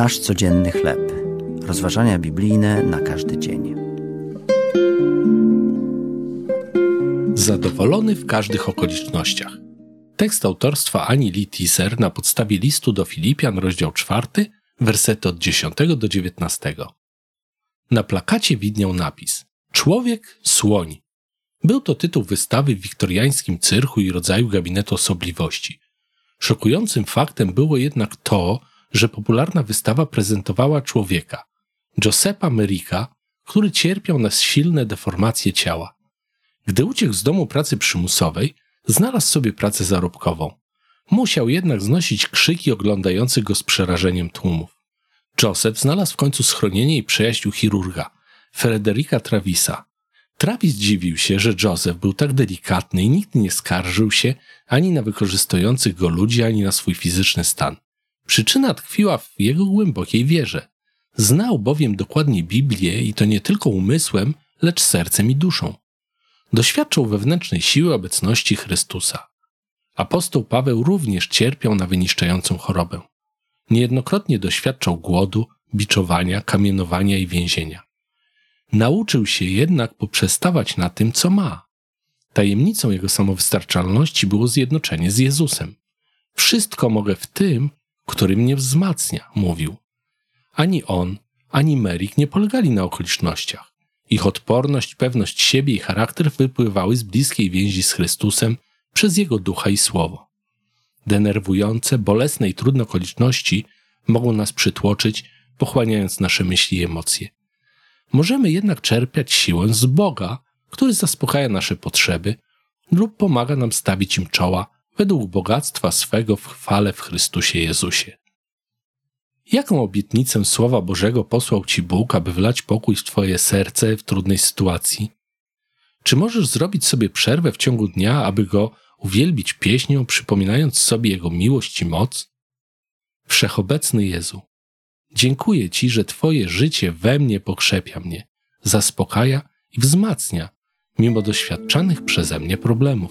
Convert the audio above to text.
Nasz codzienny chleb. Rozważania biblijne na każdy dzień. Zadowolony w każdych okolicznościach. Tekst autorstwa Ani Lee Teaser na podstawie listu do Filipian, rozdział 4, wersety od 10 do 19. Na plakacie widniał napis Człowiek słoń. Był to tytuł wystawy w wiktoriańskim cyrku i rodzaju gabinetu osobliwości. Szokującym faktem było jednak to, że popularna wystawa prezentowała człowieka, Josepa Merika, który cierpiał na silne deformacje ciała. Gdy uciekł z domu pracy przymusowej, znalazł sobie pracę zarobkową. Musiał jednak znosić krzyki oglądających go z przerażeniem tłumów. Joseph znalazł w końcu schronienie i przyjaźń u chirurga, Frederika Travisa. Travis dziwił się, że Joseph był tak delikatny i nigdy nie skarżył się ani na wykorzystujących go ludzi, ani na swój fizyczny stan. Przyczyna tkwiła w jego głębokiej wierze. Znał bowiem dokładnie Biblię i to nie tylko umysłem, lecz sercem i duszą. Doświadczał wewnętrznej siły obecności Chrystusa. Apostoł Paweł również cierpiał na wyniszczającą chorobę. Niejednokrotnie doświadczał głodu, biczowania, kamienowania i więzienia. Nauczył się jednak poprzestawać na tym, co ma. Tajemnicą jego samowystarczalności było zjednoczenie z Jezusem. Wszystko mogę w tym, który mnie wzmacnia, mówił. Ani on, ani Merik nie polegali na okolicznościach. Ich odporność, pewność siebie i charakter wypływały z bliskiej więzi z Chrystusem przez Jego ducha i słowo. Denerwujące, bolesne i trudne okoliczności mogą nas przytłoczyć, pochłaniając nasze myśli i emocje. Możemy jednak czerpiać siłę z Boga, który zaspokaja nasze potrzeby lub pomaga nam stawić im czoła według bogactwa swego w chwale w Chrystusie Jezusie. Jaką obietnicę Słowa Bożego posłał Ci Bóg, aby wlać pokój w Twoje serce w trudnej sytuacji? Czy możesz zrobić sobie przerwę w ciągu dnia, aby Go uwielbić pieśnią, przypominając sobie Jego miłość i moc? Wszechobecny Jezu, dziękuję Ci, że Twoje życie we mnie pokrzepia mnie, zaspokaja i wzmacnia, mimo doświadczanych przeze mnie problemów.